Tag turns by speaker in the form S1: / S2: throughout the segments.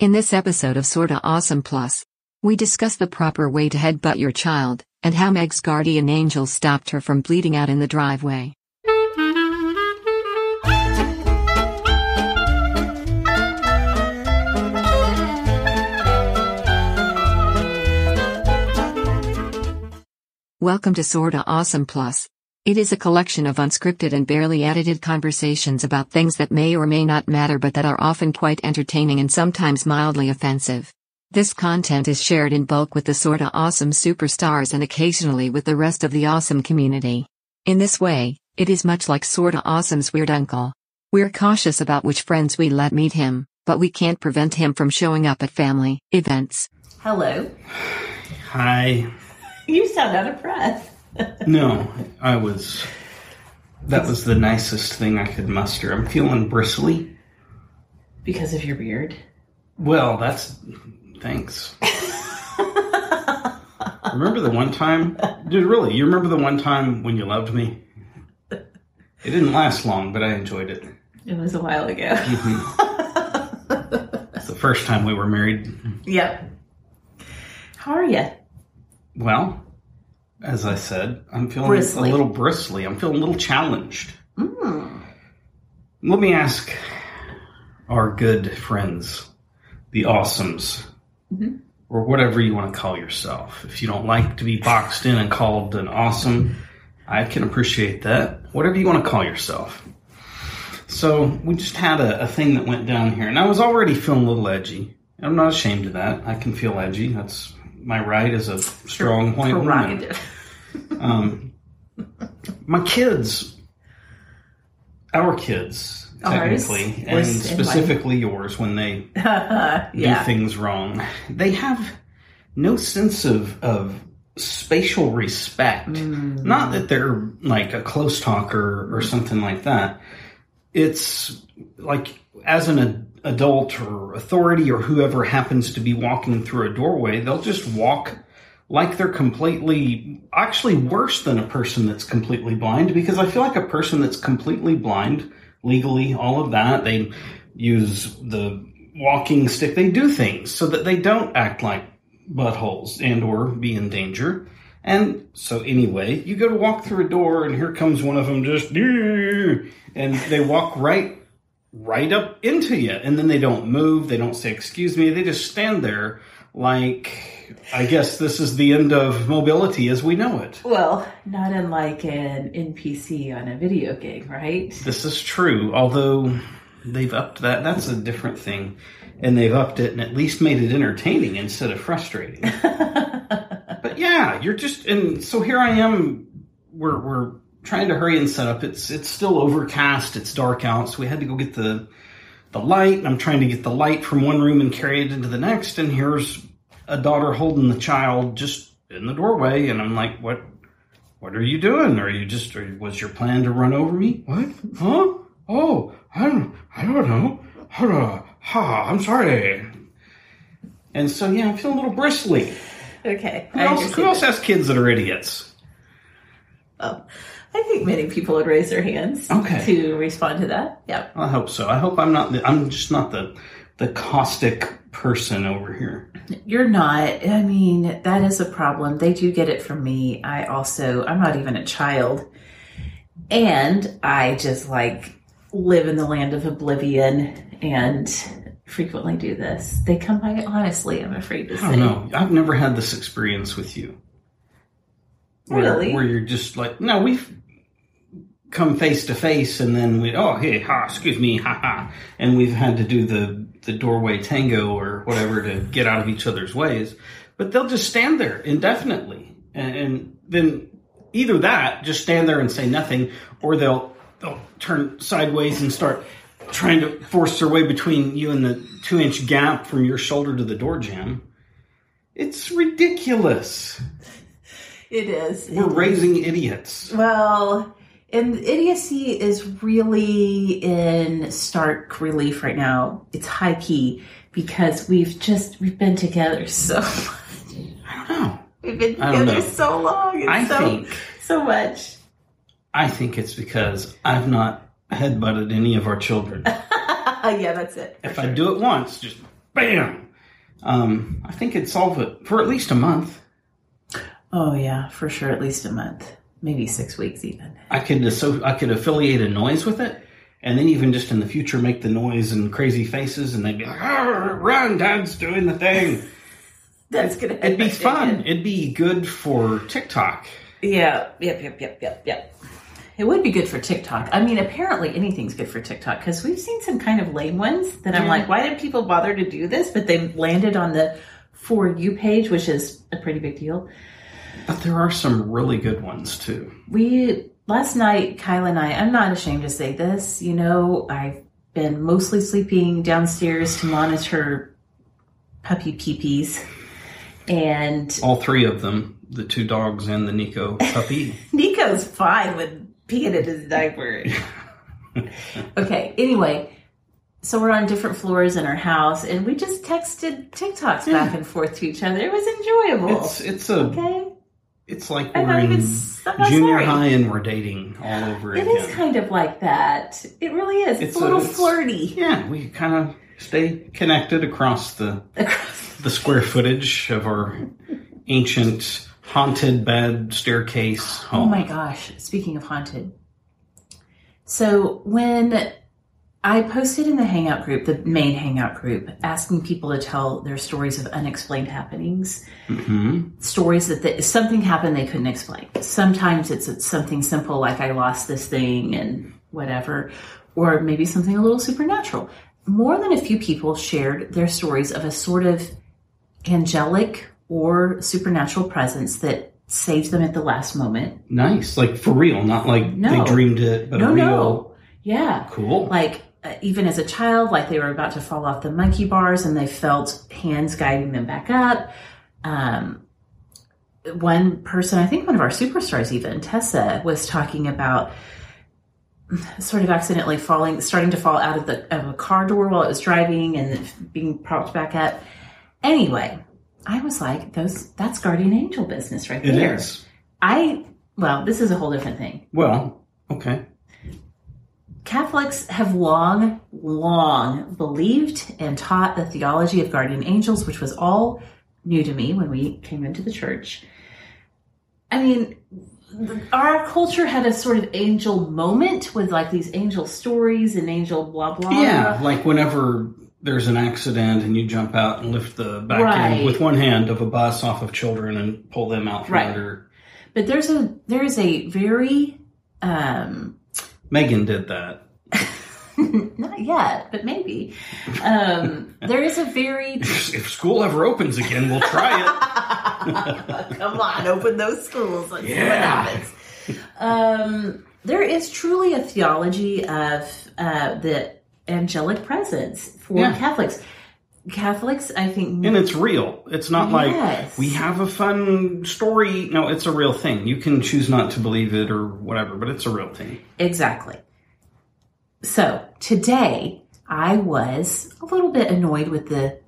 S1: In this episode of Sorta Awesome Plus, we discuss the proper way to headbutt your child, and how Meg's guardian angel stopped her from bleeding out in the driveway. Welcome to Sorta Awesome Plus. It is a collection of unscripted and barely edited conversations about things that may or may not matter but that are often quite entertaining and sometimes mildly offensive. This content is shared in bulk with the sorta awesome superstars and occasionally with the rest of the awesome community. In this way, it is much like sorta awesome's weird uncle. We're cautious about which friends we let meet him, but we can't prevent him from showing up at family events.
S2: Hello.
S3: Hi.
S2: You sound out of breath.
S3: No, I was. That was the nicest thing I could muster. I'm feeling bristly.
S2: Because of your beard.
S3: Well, that's. Thanks. remember the one time? Dude, really, you remember the one time when you loved me? It didn't last long, but I enjoyed it.
S2: It was a while ago. Mm-hmm.
S3: It's the first time we were married.
S2: yep. How are you?
S3: Well, as I said, I'm feeling
S2: Bristly.
S3: a little bristly. I'm feeling a little challenged.
S2: Mm.
S3: Let me ask our good friends, the awesomes,
S2: Mhm.
S3: or whatever you want to call yourself. If you don't like to be boxed in and called an awesome, I can appreciate that. Whatever you want to call yourself. So we just had a, a thing that went down here, and I was already feeling a little edgy. I'm not ashamed of that. I can feel edgy. That's my right as a strong white woman. Um, my kids, our kids,
S2: Ours
S3: technically, and
S2: was in
S3: specifically yours, when they do things wrong, they have no sense of of spatial respect.
S2: Mm.
S3: Not that they're like a close talker or something like that. It's like as an adult or authority or whoever happens to be walking through a doorway, they'll just walk like they're completely actually worse than a person that's completely blind because I feel like a person that's completely blind legally all of that they use the walking stick they do things so that they don't act like buttholes and or be in danger. And so anyway you go to walk through a door and here comes one of them just and they walk right right up into you and then they don't move they don't say excuse me they just stand there like i guess this is the end of mobility as we know it.
S2: Well, not unlike an NPC on a video game, right?
S3: this is true although they've upped that that's a different thing. And they've upped it and at least made it entertaining instead of frustrating. But yeah you're just and so here i am we're we're trying to hurry and set up. It's it's still overcast. It's dark out. So we had to go get the the light. And i'm trying to get the light from one room and carry it into the next. And here's a daughter holding the child just in the doorway. And i'm like what what are you doing? Are you just or was your plan to run over me? What? Huh? Oh i don't i don't know. Hold on. Ha i'm sorry. And so yeah i'm feeling a little bristly.
S2: Okay.
S3: who else, who else has kids that are idiots?
S2: Oh, I think many people would raise their hands
S3: Okay.
S2: to respond to that. Yep.
S3: I hope so. I hope I'm not. The, I'm just not the the caustic person over here.
S2: You're not. I mean, that is a problem. They do get it from me. I also, I'm not even a child. And I just like live in the land of oblivion and frequently do this. They come by honestly, I'm afraid to
S3: I
S2: say.
S3: don't know. I've never had this experience with you. Where,
S2: Really?
S3: Where you're just like, no, we've come face to face, and then we, oh, hey, ha, excuse me, ha, ha, and we've had to do the the doorway tango or whatever to get out of each other's ways. But they'll just stand there indefinitely, and, and then either that, just stand there and say nothing, or they'll they'll turn sideways and start trying to force their way between you and the two inch gap from your shoulder to the door jamb. It's ridiculous.
S2: It is.
S3: We're
S2: It is.
S3: raising idiots.
S2: Well, and idiocy is really in stark relief right now. It's high key because we've just we've been together so much.
S3: I don't know.
S2: We've been together so long and
S3: I
S2: so
S3: think
S2: so much.
S3: I think it's because I've not headbutted any of our children.
S2: yeah, that's it.
S3: If I do it once, just bam. Um, I think it'd solve it for at least a month.
S2: Oh yeah, for sure. At least a month, maybe six weeks even.
S3: I could asso- I could affiliate a noise with it, and then even just in the future make the noise and crazy faces, and they'd be like, "Arr, "Run, Dad's doing the thing."
S2: That's gonna.
S3: It'd be fun. It'd be good for TikTok.
S2: Yeah. Yep. Yep. Yep. Yep. Yep. It would be good for TikTok. I mean, apparently anything's good for TikTok because we've seen some kind of lame ones that I'm
S3: Yeah.
S2: like, why did people bother to do this? But they landed on the For You page, which is a pretty big deal.
S3: But there are some really good ones too.
S2: We last night, Kyle and I. I'm not ashamed to say this. You know, I've been mostly sleeping downstairs to monitor puppy peepees, and
S3: All three of them, the two dogs and the Nico puppy.
S2: Nico's fine with peeing in his diaper. okay. Anyway, so we're on different floors in our house, and we just texted TikToks back and forth to each other. It was enjoyable.
S3: it's it's a
S2: okay.
S3: It's like we're in. Junior
S2: sorry.
S3: high and we're dating all over
S2: It
S3: again.
S2: is kind of like that. It really is. It's,
S3: It's
S2: a little
S3: it's-
S2: flirty.
S3: Yeah, we kind of stay connected across the the square footage of our ancient haunted bed staircase home.
S2: Oh my gosh, speaking of haunted. So when I posted in the Hangout group, the main Hangout group, asking people to tell their stories of unexplained happenings,
S3: hmm
S2: stories that they, something happened they couldn't explain. Sometimes it's, it's something simple like I lost this thing and whatever, or maybe something a little supernatural. More than a few people shared their stories of a sort of angelic or supernatural presence that saved them at the last moment.
S3: Nice, like for real, not like
S2: No.
S3: they dreamed it, but a
S2: no,
S3: real
S2: no. Yeah.
S3: cool.
S2: Like, even as a child, like they were about to fall off the monkey bars and they felt hands guiding them back up. Um, one person, I think one of our superstars, even Tessa, was talking about sort of accidentally falling, starting to fall out of the of a car door while it was driving and being propped back up. Anyway, I was like, "Those that's guardian angel business right
S3: It
S2: there."
S3: is.
S2: I well, this is a whole different thing.
S3: Well, okay.
S2: Catholics have long, long believed and taught the theology of guardian angels, which was all new to me when we came into the church. I mean, our culture had a sort of angel moment with like these angel stories and angel blah blah.
S3: Yeah, like whenever there's an accident and you jump out and lift the back
S2: Right.
S3: end with one hand of a bus off of children and pull them out from
S2: Right.
S3: under.
S2: But there's a there is a very um
S3: Megan did that.
S2: not yet, but maybe. Um there is a very
S3: If school ever opens again, we'll try it.
S2: Come on, open those schools. Let's see what happens. Um, there is truly a theology of uh, the angelic presence for
S3: Yeah.
S2: Catholics. Catholics, I think,
S3: and it's real. It's not like we have a fun story. No, it's a real thing. You can choose not to believe it or whatever, but it's a real thing.
S2: exactly. So today, I was a little bit annoyed with the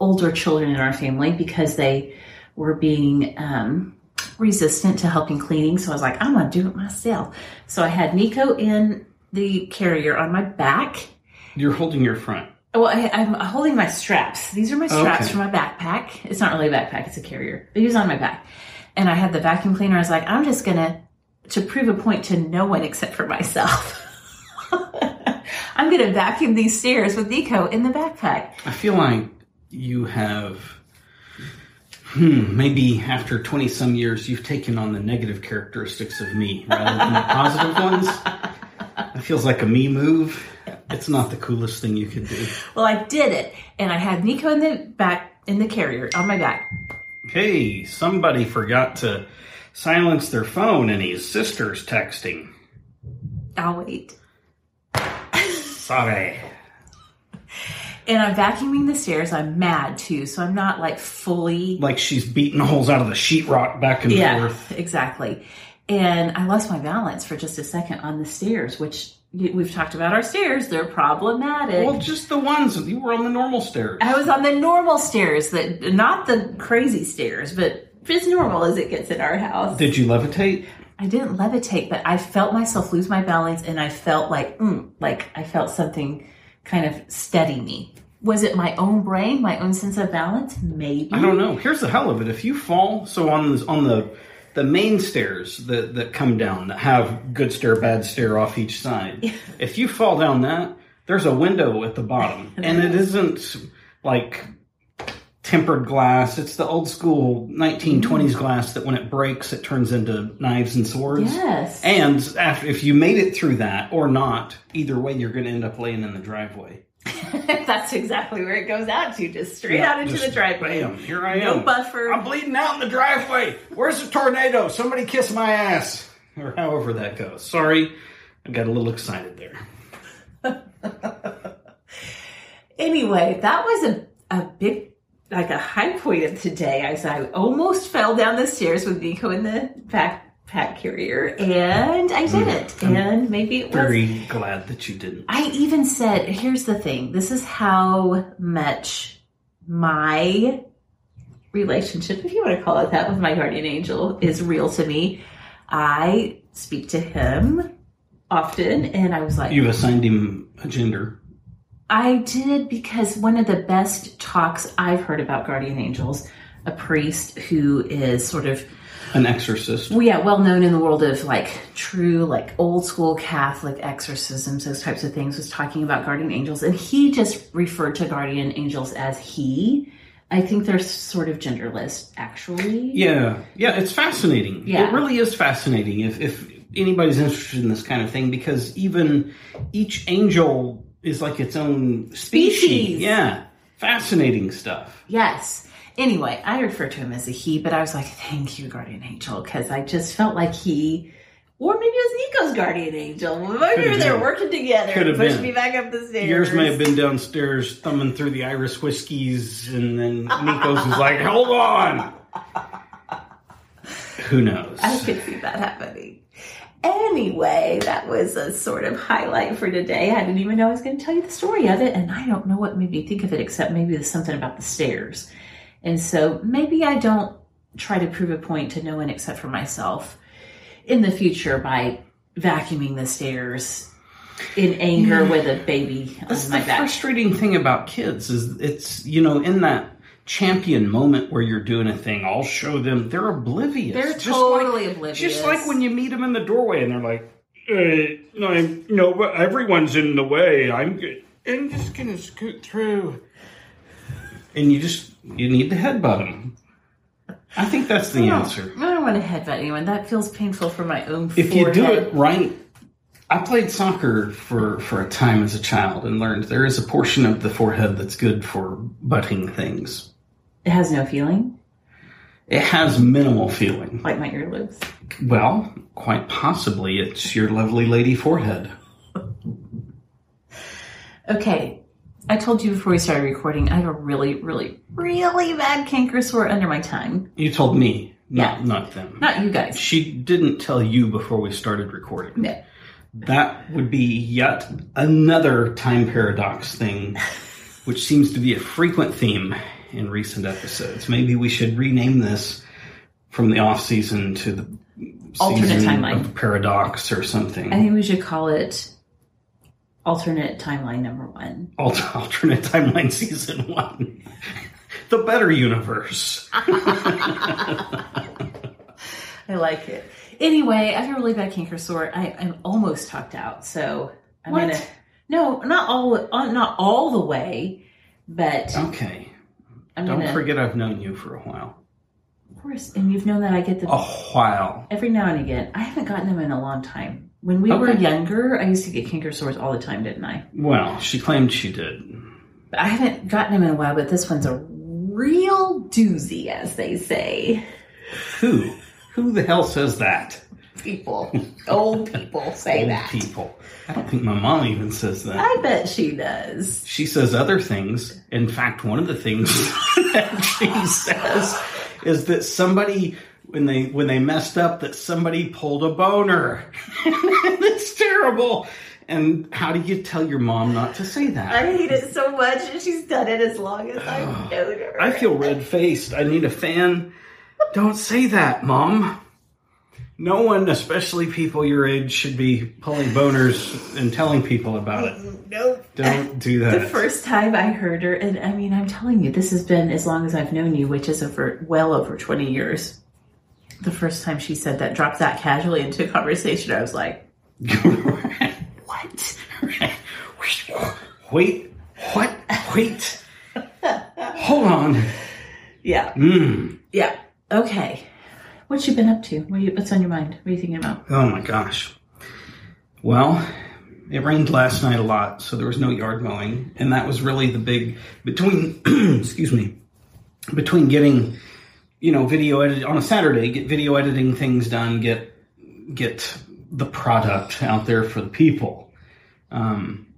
S2: older children in our family because they were being um, resistant to helping cleaning. So I was like, I'm going to do it myself. So I had Nico in the carrier on my back.
S3: You're holding your front.
S2: Well, I, I'm holding my straps. These are my straps
S3: Okay.
S2: for my backpack. It's not really a backpack; it's a carrier. But he was on my back, and I had the vacuum cleaner. I was like, I'm just gonna to prove a point to no one except for myself. I'm gonna vacuum these stairs with Nico in the backpack.
S3: I feel like you have, hmm, maybe after 20 some years, you've taken on the negative characteristics of me rather than the positive ones. It feels like a me move. It's not the coolest thing you could do.
S2: Well, I did it, and I had Nico in the back in the carrier on my back.
S3: Hey, somebody forgot to silence their phone and his sister's texting.
S2: I'll wait.
S3: Sorry.
S2: And I'm vacuuming the stairs. I'm mad too, so I'm not like fully
S3: Like she's beating holes out of the sheetrock back and
S2: Yeah,
S3: forth.
S2: exactly. And I lost my balance for just a second on the stairs, which we've talked about our stairs. They're problematic.
S3: Well, just the ones. You were on the normal stairs.
S2: I was on the normal stairs, that not the crazy stairs, but as normal as it gets in our house.
S3: Did you levitate?
S2: I didn't levitate, but I felt myself lose my balance, and I felt like, mm, like I felt something kind of steady me. Was it my own brain, my own sense of balance? Maybe.
S3: I don't know. Here's the hell of it. If you fall, so on this, on the the main stairs that that come down that have good stair, bad stair off each side. if you fall down that, there's a window at the bottom, and it isn't like tempered glass. It's the old school 1920s mm. glass that when it breaks, it turns into knives and swords.
S2: Yes.
S3: And after, if you made it through that or not, either way, you're going to end up laying in the driveway.
S2: That's exactly where it goes out to, just straight out into the driveway.
S3: Bam, here I
S2: No
S3: am.
S2: No buffer.
S3: I'm bleeding out in the driveway. Where's the tornado? Somebody kiss my ass. Or however that goes. Sorry, I got a little excited there.
S2: Anyway, that was a, a big, like a high point of today. As I almost fell down the stairs with Nico in the backpack carrier, and I didn't. Mm, and maybe it was.
S3: Very glad that you didn't.
S2: I even said, here's the thing this is how much my relationship, if you want to call it that, with my guardian angel is real to me. I speak to him often, and I was like,
S3: You've assigned him a gender.
S2: I did because one of the best talks I've heard about guardian angels, a priest who is sort of
S3: An exorcist.
S2: well, yeah, well known in the world of like true, like old school Catholic exorcisms, those types of things, was talking about guardian angels, and he just referred to guardian angels as he. I think they're sort of genderless, actually.
S3: Yeah, yeah, it's fascinating.
S2: Yeah.
S3: It really is fascinating if, if anybody's interested in this kind of thing because even each angel is like its own species.
S2: Species.
S3: Yeah, fascinating stuff.
S2: Yes. Anyway, I refer to him as a he, but I was like, thank you, guardian angel, because I just felt like he, or maybe it was Nico's guardian angel. Maybe they're working together.
S3: Could've
S2: Push
S3: been.
S2: me back up the stairs.
S3: Yours may have been downstairs thumbing through the Irish whiskeys, and then Nico's was like, "Hold on." Who knows?
S2: I could see that happening. Anyway, that was a sort of highlight for today. I didn't even know I was going to tell you the story of it, and I don't know what made me think of it except maybe there's something about the stairs. And so maybe I don't try to prove a point to no one except for myself in the future by vacuuming the stairs in anger with a baby
S3: That's
S2: on
S3: the
S2: my back.
S3: frustrating thing about kids is it's you know in that champion moment where you're doing a thing, I'll show them they're oblivious.
S2: They're
S3: Just
S2: totally
S3: like,
S2: oblivious.
S3: Just like when you meet them in the doorway and they're like, uh, no, no, but everyone's in the way. I'm. I'm just gonna scoot through. And you just you need to headbutt them. I think that's the answer.
S2: I don't want to headbutt anyone. That feels painful for my own
S3: if you do
S2: forehead.
S3: it right i played soccer for for a time as a child and learned there is a portion of the forehead that's good for butting things
S2: It has no feeling,
S3: it has minimal feeling
S2: like my earlobes.
S3: well quite possibly it's your lovely lady forehead
S2: Okay, I told you before we started recording, I have a really, really, really bad canker sore under my tongue.
S3: you told me not
S2: Yeah.
S3: not them
S2: Not you guys.
S3: she didn't tell you before we started recording
S2: No.
S3: that would be yet another time paradox thing which seems to be a frequent theme in recent episodes maybe we should rename this from the off season to the
S2: Alternate
S3: season
S2: timeline.
S3: of paradox or something
S2: I think we should call it alternate timeline number one.
S3: Al- alternate timeline season one the better universe
S2: I like it. Anyway, I have a really bad canker sore. I, I'm almost tucked out, so I'm
S3: What?
S2: gonna. No, not all, uh, not all the way, but
S3: okay
S2: I'm
S3: don't
S2: gonna.
S3: forget i've known you for a while
S2: Of course, and you've known that I get the
S3: a while
S2: every now and again. I haven't gotten them in a long time. When we were younger, I used to get canker sores all the time, didn't I?
S3: well she claimed she did
S2: But I haven't gotten them in a while, but this one's a real doozy, as they say.
S3: who who the hell says that
S2: People, old people say
S3: Old
S2: that.
S3: people. I don't think my mom even says that.
S2: I bet she does.
S3: She says other things. In fact, one of the things that she says is that somebody when they when they messed up that somebody pulled a boner. It's terrible. And how do you tell your mom not to say that?
S2: I hate it so much, and she's done it as long as I've known her.
S3: I feel red faced. I need a fan. Don't say that, mom. No one, especially people your age, should be pulling boners and telling people about it.
S2: Nope.
S3: Don't do that.
S2: The first time I heard her, and I mean, I'm telling you, this has been as long as I've known you, which is over well over 20 years. The first time she said that, dropped that casually into a conversation, I was like, what?
S3: Wait, what? Wait. Hold on.
S2: Yeah,
S3: Mm.
S2: yeah. Okay. What you been up to? What you, what's on your mind? What are you thinking about?
S3: Oh my gosh. Well, it rained last night a lot, so there was no yard mowing, and that was really the big between. excuse me, between getting, you know, video edited on a Saturday, get video editing things done, get get the product out there for the people. Um,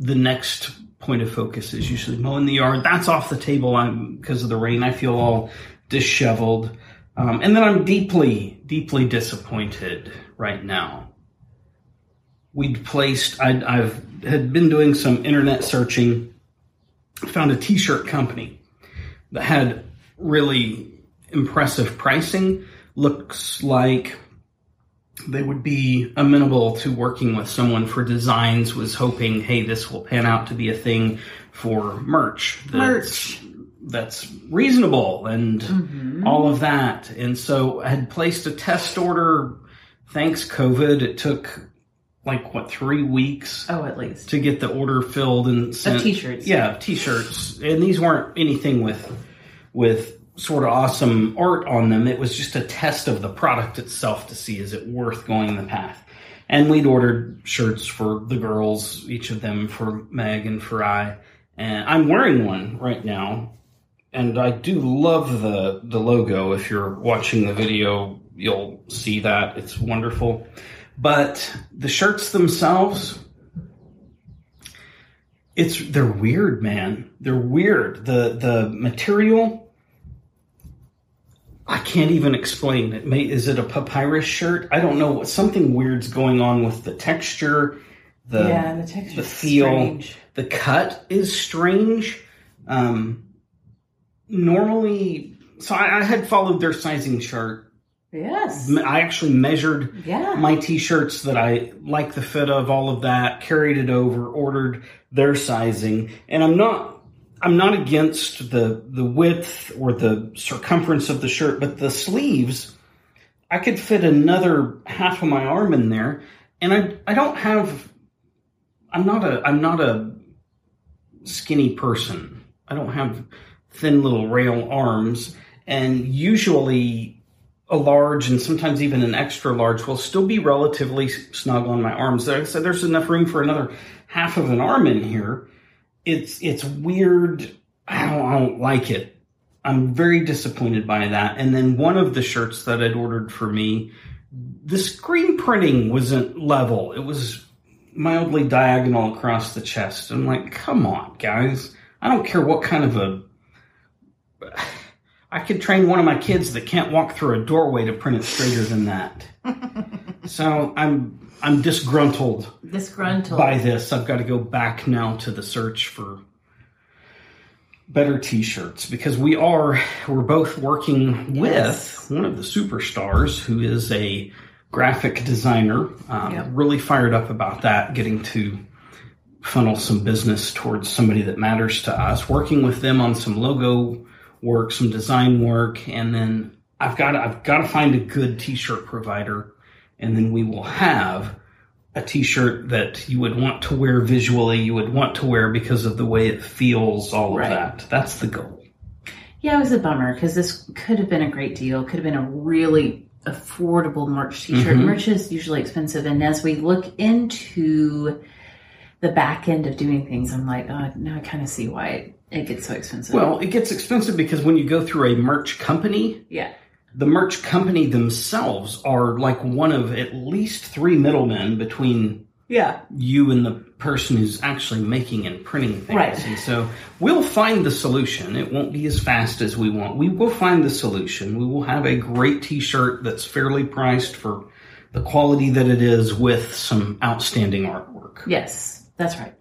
S3: the next point of focus is usually mowing the yard. That's off the table. I'm because of the rain. I feel all disheveled, um, and then I'm deeply, deeply disappointed right now. We'd placed. I, I've had been doing some internet searching. Found a T-shirt company that had really impressive pricing. Looks like they would be amenable to working with someone for designs was hoping hey this will pan out to be a thing for merch that's,
S2: Merch.
S3: that's reasonable and mm-hmm. all of that and so i had placed a test order thanks covid it took like what three weeks
S2: Oh, at least.
S3: to get the order filled and sent.
S2: t-shirts.
S3: Yeah, t-shirts, and these weren't anything with with sort of awesome art on them. It was just a test of the product itself to see is it worth going the path. And we'd ordered shirts for the girls, each of them for Meg and for I. And I'm wearing one right now, and I do love the the logo. If you're watching the video, you'll see that it's wonderful. But the shirts themselves, it's they're weird, man. They're weird. The the material I can't even explain it. May, is it a papyrus shirt? I don't know. Something weird's going on with the texture. The
S2: yeah, the texture
S3: the feel.
S2: strange.
S3: the cut is strange. Um, normally, so I, I had followed their sizing chart.
S2: Yes.
S3: I actually measured
S2: Yeah.
S3: my t-shirts that I like the fit of, all of that, carried it over, ordered their sizing, and I'm not I'm not against the the width or the circumference of the shirt, but the sleeves I could fit another half of my arm in there, and I I don't have I'm not a I'm not a skinny person. I don't have thin little rail arms, and usually a large and sometimes even an extra large will still be relatively snug on my arms. So there's enough room for another half of an arm in here. It's it's weird. I don't, I don't like it. I'm very disappointed by that. And then one of the shirts that I'd ordered for me, the screen printing wasn't level. It was mildly diagonal across the chest. I'm like, come on, guys. I don't care what kind of a I could train one of my kids that can't walk through a doorway to print it straighter than that. so I'm I'm disgruntled
S2: Disgruntled.
S3: by this. I've got to go back now to the search for better t-shirts because we are we're both working
S2: Yes.
S3: with one of the superstars who is a graphic designer. Um,
S2: Yep.
S3: Really fired up about that, getting to funnel some business towards somebody that matters to us. Working with them on some logo work, some design work, and then I've got to, I've got to find a good t-shirt provider, and then we will have a t-shirt that you would want to wear visually, you would want to wear because of the way it feels, all
S2: Right.
S3: of that. That's the goal.
S2: Yeah, it was a bummer because this could have been a great deal. Could have been a really affordable merch T-shirt.
S3: Mhm.
S2: Merch is usually expensive, and as we look into the back end of doing things, I'm like, oh, now I kind of see why it, it gets so expensive.
S3: Well, it gets expensive because when you go through a merch company,
S2: yeah,
S3: the merch company themselves are like one of at least three middlemen between
S2: yeah,
S3: you and the person who's actually making and printing things.
S2: Right.
S3: And so we'll find the solution. It won't be as fast as we want. We will find the solution. We will have a great t-shirt that's fairly priced for the quality that it is with some outstanding artwork.
S2: yes, that's right.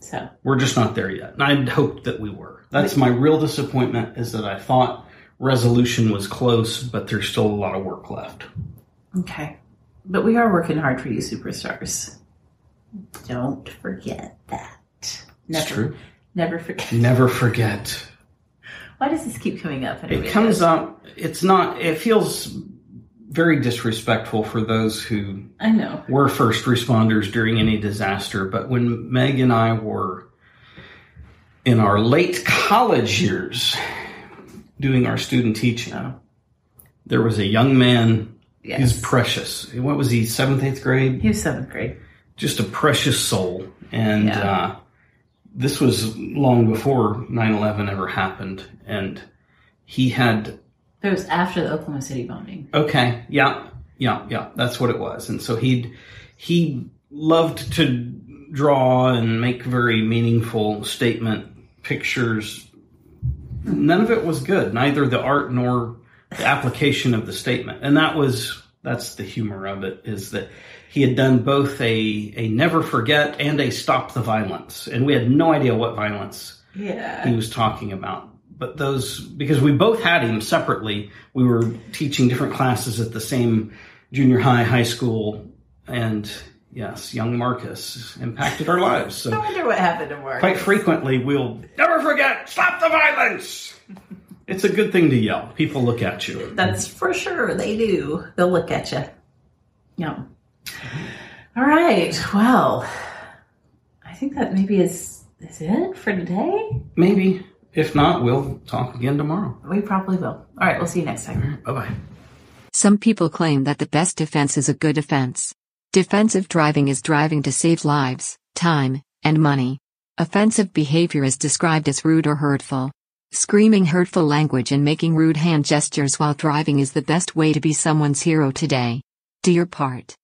S2: So
S3: We're just not there yet. And I'd hoped that we were. That's my real disappointment is that I thought resolution was close, but there's still a lot of work left.
S2: Okay. But we are working hard for you, superstars. Don't forget that. Never,
S3: It's true.
S2: Never forget.
S3: Never forget.
S2: Why does this keep coming up?
S3: It comes up. It's not. It feels very disrespectful for those who
S2: I know.
S3: were first responders during any disaster. But when Meg and I were in our late college years doing our student teaching,
S2: Oh,
S3: there was a young man.
S2: yes.
S3: He's precious. What was he? Seventh, eighth grade.
S2: He was seventh grade.
S3: Just a precious soul. And
S2: Yeah.
S3: uh, this was long before 9-11 ever happened. And he had
S2: It was after the Oklahoma City bombing.
S3: Okay. Yeah. Yeah. Yeah. That's what it was. And so he'd he loved to draw and make very meaningful statement pictures. None of it was good, neither the art nor the application of the statement. And that was that's the humor of it is that he had done both a a never forget and a stop the violence. And we had no idea what violence
S2: Yeah.
S3: he was talking about. But those, because we both had him separately, we were teaching different classes at the same junior high, high school, and yes, young Marcus impacted our lives.
S2: I wonder what happened to Mark.
S3: quite frequently, we'll never forget, stop the violence. It's a good thing to yell. People look at you.
S2: That's for sure. They do. They'll look at you. Yeah. All right. Well, I think that maybe is is it for today.
S3: Maybe. If not, we'll talk again tomorrow.
S2: We probably will. All right. We'll see you next time.
S3: Bye bye.
S1: Some people claim that the best defense is a good offense. Defensive driving is driving to save lives, time, and money. Offensive behavior is described as rude or hurtful. Screaming hurtful language and making rude hand gestures while driving is the best way to be someone's hero today. Do your part.